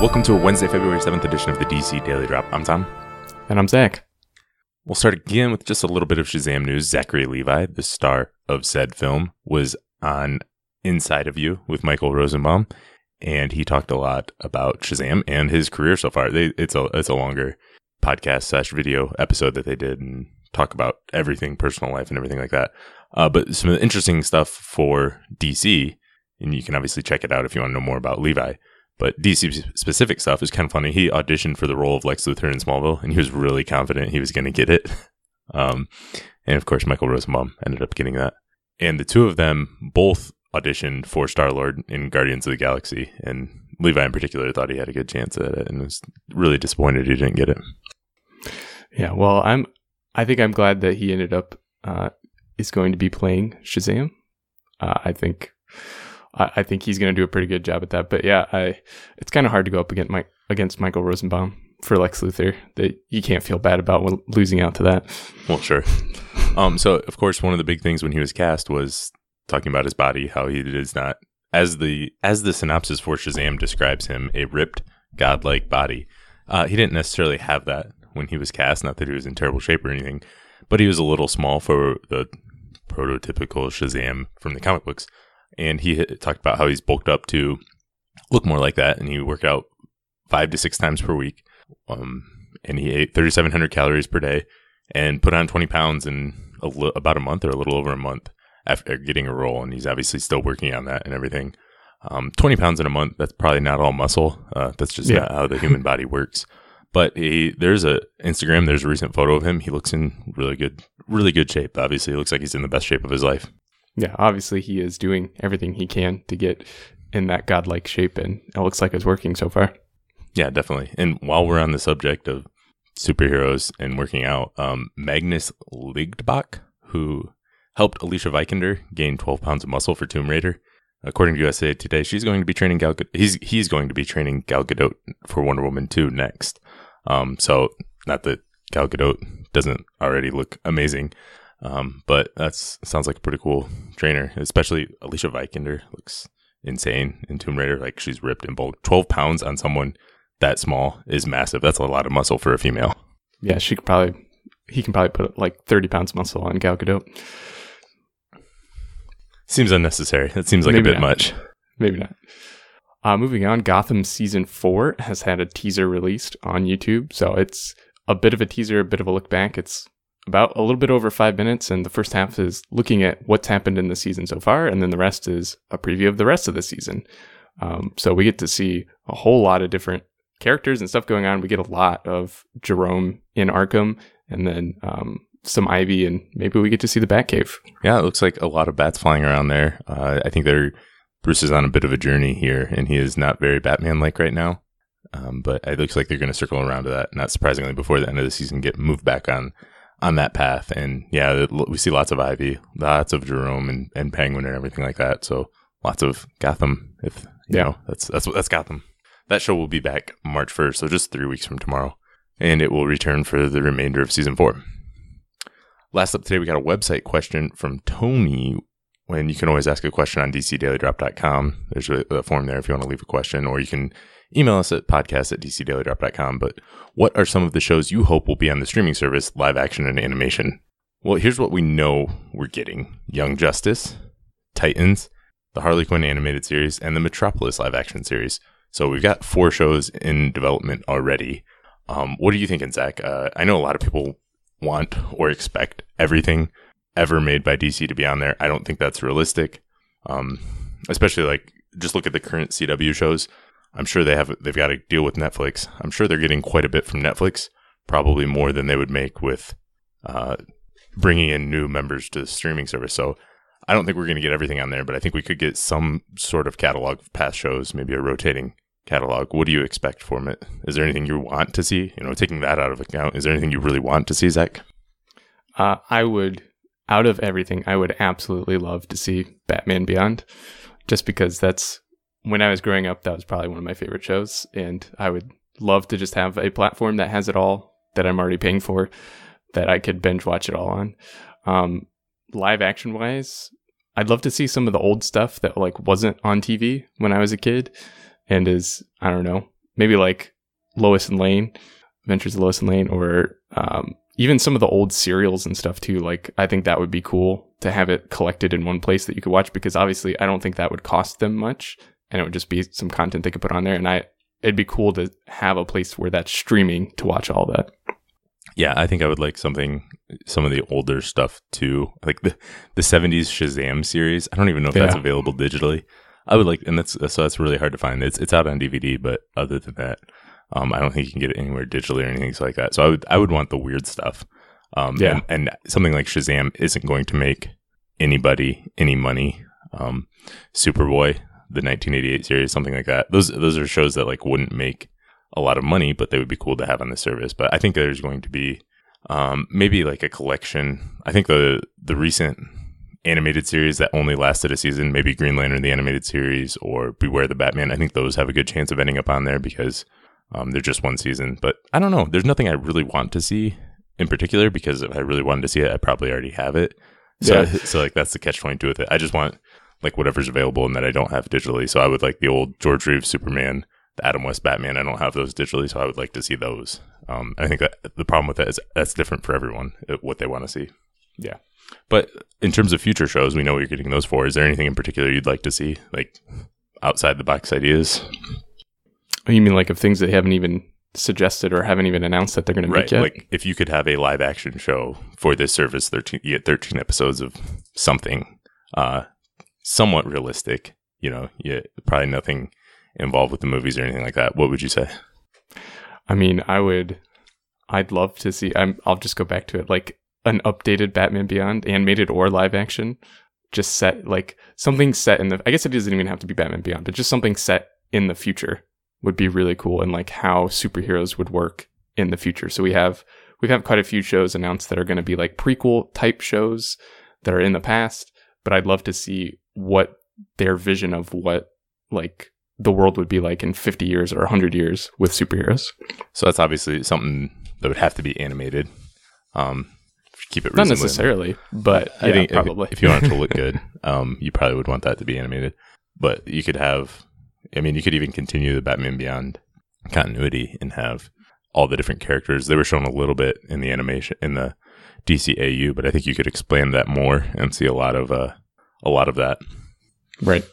Welcome to a Wednesday, February 7th edition of the DC Daily Drop. I'm Tom. And I'm Zach. We'll start again with just a little bit of Shazam news. Zachary Levi, the star of said film, was on Inside of You with Michael Rosenbaum, and he talked a lot about Shazam and his career so far. They, it's a it's a longer podcast slash video episode that they did and talk about everything, personal life, and everything like that. Uh, but some interesting stuff for DC, and you can obviously check it out if you want to know more about Levi. But DC specific stuff is kind of funny. He auditioned for the role of Lex Luthor in Smallville, and he was really confident he was going to get it. Um, and of course, Michael Rosenbaum ended up getting that. And the two of them both auditioned for Star Lord in Guardians of the Galaxy, and Levi in particular thought he had a good chance at it, and was really disappointed he didn't get it. Yeah, well, I'm. I think I'm glad that he ended up uh, is going to be playing Shazam. Uh, I think I, I think he's going to do a pretty good job at that. But yeah, I it's kind of hard to go up against Mike against Michael Rosenbaum for Lex Luthor. That you can't feel bad about losing out to that. Well, sure. um, so of course, one of the big things when he was cast was talking about his body, how he is not as the as the synopsis for Shazam describes him, a ripped, godlike body. Uh, he didn't necessarily have that when he was cast. Not that he was in terrible shape or anything, but he was a little small for the prototypical Shazam from the comic books and he talked about how he's bulked up to look more like that, and he worked out five to six times per week. Um, and he ate 3,700 calories per day and put on 20 pounds in a li- about a month or a little over a month after getting a role. And he's obviously still working on that and everything. Um, 20 pounds in a month, that's probably not all muscle. Uh, that's just yeah. not how the human body works. But he, there's a Instagram, there's a recent photo of him. He looks in really good, really good shape. Obviously, he looks like he's in the best shape of his life yeah, obviously he is doing everything he can to get in that godlike shape, and it looks like it's working so far. Yeah, definitely. And while we're on the subject of superheroes and working out, um, Magnus Lygdback, who helped Alicia Vikander gain 12 pounds of muscle for Tomb Raider, according to USA Today, she's going to be training Gal. He's he's going to be training Gal Gadot for Wonder Woman 2 next. Um, so not that Gal Gadot doesn't already look amazing, um, but that's sounds like a pretty cool trainer, especially Alicia Vikander looks insane in Tomb Raider. Like she's ripped and bulk. Twelve pounds on someone that small is massive. That's a lot of muscle for a female. Yeah, she could probably he can probably put like thirty pounds of muscle on Gal Gadot. Seems unnecessary. That seems like Maybe a bit not. much. Maybe not. Uh, moving on, Gotham season four has had a teaser released on YouTube, so it's a bit of a teaser, a bit of a look back. It's about a little bit over five minutes, and the first half is looking at what's happened in the season so far, and then the rest is a preview of the rest of the season. Um, so we get to see a whole lot of different characters and stuff going on. We get a lot of Jerome in Arkham, and then um, some Ivy, and maybe we get to see the Batcave. Yeah, it looks like a lot of bats flying around there. Uh, I think they're Bruce is on a bit of a journey here, and he is not very Batman like right now. Um, but it looks like they're going to circle around to that, not surprisingly, before the end of the season, get moved back on on that path. And yeah, we see lots of Ivy, lots of Jerome and, and Penguin and everything like that. So lots of Gotham. If you yeah. know, that's that's what that's Gotham. That show will be back March first, so just three weeks from tomorrow, and it will return for the remainder of season four. Last up today, we got a website question from Tony. When you can always ask a question on dcdailydrop.com. There's a, a form there if you want to leave a question, or you can email us at podcast at dcdailydrop.com. But what are some of the shows you hope will be on the streaming service, live action and animation? Well, here's what we know we're getting Young Justice, Titans, the Harley Quinn animated series, and the Metropolis live action series. So we've got four shows in development already. Um, what are you thinking, Zach? Uh, I know a lot of people want or expect everything ever made by DC to be on there. I don't think that's realistic. Um, especially like just look at the current CW shows. I'm sure they have they've got to deal with Netflix. I'm sure they're getting quite a bit from Netflix, probably more than they would make with uh, bringing in new members to the streaming service. So I don't think we're going to get everything on there, but I think we could get some sort of catalog of past shows, maybe a rotating catalog. What do you expect from it? Is there anything you want to see? You know, taking that out of account, is there anything you really want to see, Zach? Uh, I would, out of everything, I would absolutely love to see Batman Beyond, just because that's when I was growing up, that was probably one of my favorite shows. And I would love to just have a platform that has it all that I'm already paying for that I could binge watch it all on. Um, live action wise, I'd love to see some of the old stuff that like wasn't on TV when I was a kid and is, I don't know, maybe like Lois and Lane, Adventures of Lois and Lane, or um, even some of the old serials and stuff too. Like I think that would be cool to have it collected in one place that you could watch because obviously I don't think that would cost them much and it would just be some content they could put on there and I it'd be cool to have a place where that's streaming to watch all that. Yeah, I think I would like something some of the older stuff too. Like the the 70s Shazam series. I don't even know if that's available digitally. I would like and that's so that's really hard to find. It's it's out on DVD, but other than that, um I don't think you can get it anywhere digitally or anything like that. So I would I would want the weird stuff. Um Yeah. and, and something like Shazam isn't going to make anybody any money. Um Superboy, the 1988 series, something like that. Those those are shows that like wouldn't make a lot of money, but they would be cool to have on the service. But I think there's going to be um, maybe like a collection. I think the the recent animated series that only lasted a season, maybe Green Lantern the animated series or Beware the Batman. I think those have a good chance of ending up on there because um, they're just one season. But I don't know. There's nothing I really want to see in particular because if I really wanted to see it, I probably already have it. So Yeah. so like that's the catch twenty two with it. I just want like whatever's available and that I don't have digitally. So I would like the old George Reeves Superman, the Adam West Batman. I don't have those digitally, so I would like to see those. Um, I think that the problem with that is that's different for everyone uh, what they want to see. Yeah. But in terms of future shows, we know what you're getting those for. Is there anything in particular you'd like to see, like outside the box ideas? Oh, You mean like of things they haven't even suggested or haven't even announced that they're going to Right. make yet? Like if you could have a live action show for this service, thirteen you get thirteen episodes of something, uh, somewhat realistic. You know, yeah, probably nothing involved with the movies or anything like that. What would you say? I mean, I would, I'd love to see. I'm, I'll just go back to it, like an updated Batman Beyond, animated or live action, just set like something set in the. I guess it doesn't even have to be Batman Beyond, but just something set in the future would be really cool, and like how superheroes would work in the future. So we have we have quite a few shows announced that are going to be like prequel type shows that are in the past, but I'd love to see what their vision of what like the world would be like in 50 years or 100 years with superheroes. So that's obviously something that would have to be animated. Um, keep it Not necessarily, but I yeah, think if- probably. if, you want it to look good, um, you probably would want that to be animated. But you could have, I mean, you could even continue the Batman Beyond continuity and have all the different characters. They were shown a little bit in the animation in the DCAU, but I think you could expand that more and see a lot of uh, a lot of that. right.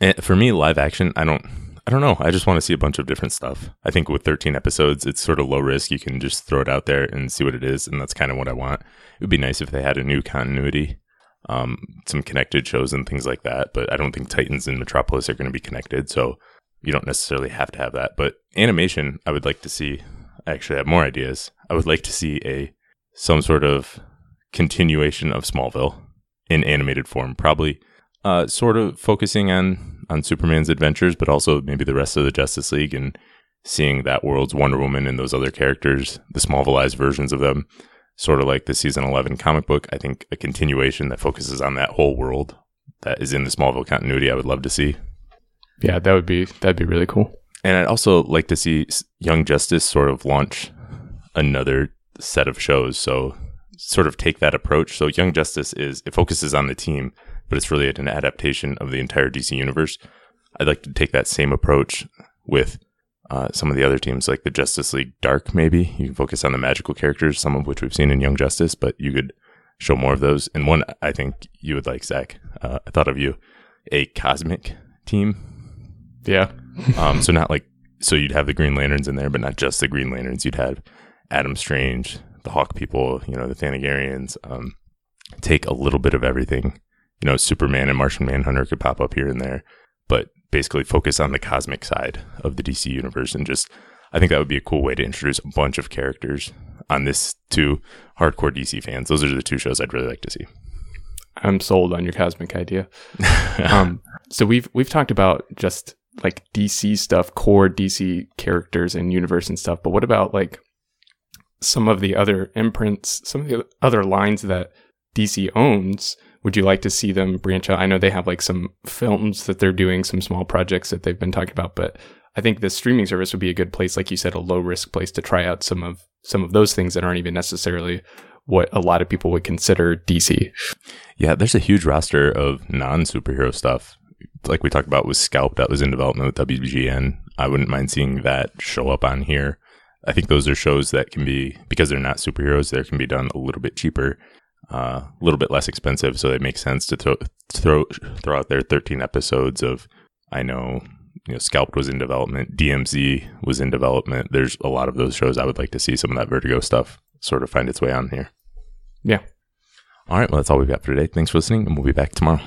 And for me, live action, I don't, I don't know. I just want to see a bunch of different stuff. I think with 13 episodes, it's sort of low risk. You can just throw it out there and see what it is, and that's kind of what I want. It would be nice if they had a new continuity, um, some connected shows and things like that. But I don't think Titans and Metropolis are going to be connected, so you don't necessarily have to have that. But animation, I would like to see. I actually have more ideas. I would like to see a some sort of continuation of Smallville in animated form, probably uh, sort of focusing on on Superman's adventures, but also maybe the rest of the Justice League and seeing that world's Wonder Woman and those other characters, the Smallvilleized versions of them, sort of like the season eleven comic book. I think a continuation that focuses on that whole world that is in the Smallville continuity. I would love to see, Yeah, that would be that'd be really cool. and I'd also like to see Young Justice sort of launch another set of shows. So sort of take that approach. So Young Justice is it focuses on the team, but it's really an adaptation of the entire DC universe. I'd like to take that same approach with uh, some of the other teams, like the Justice League Dark. Maybe you can focus on the magical characters, some of which we've seen in Young Justice, but you could show more of those. And one I think you would like, Zach. Uh, I thought of you, a cosmic team Yeah. um, so not like so you'd have the Green Lanterns in there, but not just the Green Lanterns. You'd have Adam Strange, the Hawk people, you know, the Thanagarians. Um, take a little bit of everything. You know, Superman and Martian Manhunter could pop up here and there, but basically focus on the cosmic side of the DC universe and just. I think that would be a cool way to introduce a bunch of characters on this to hardcore DC fans. Those are the two shows I'd really like to see. I'm sold on your cosmic idea. um, so we've we've talked about just like DC stuff, core DC characters and universe and stuff. But what about like some of the other imprints, some of the other lines that DC owns? Would you like to see them branch out? I know they have like some films that they're doing, some small projects that they've been talking about, but I think the streaming service would be a good place, like you said, a low risk place to try out some of some of those things that aren't even necessarily what a lot of people would consider DC. Yeah, there's a huge roster of non superhero stuff. Like we talked about with Scalp, that was in development with WGN. I wouldn't mind seeing that show up on here. I think those are shows that can be because they're not superheroes. They can be done a little bit cheaper, Uh, a little bit less expensive, so it makes sense to throw throw throw out there 13 episodes of. I know you know, Scalped was in development, DMZ was in development. There's a lot of those shows. I would like to see some of that Vertigo stuff sort of find its way on here. Yeah. All right. Well, that's all we've got for today. Thanks for listening, and we'll be back tomorrow.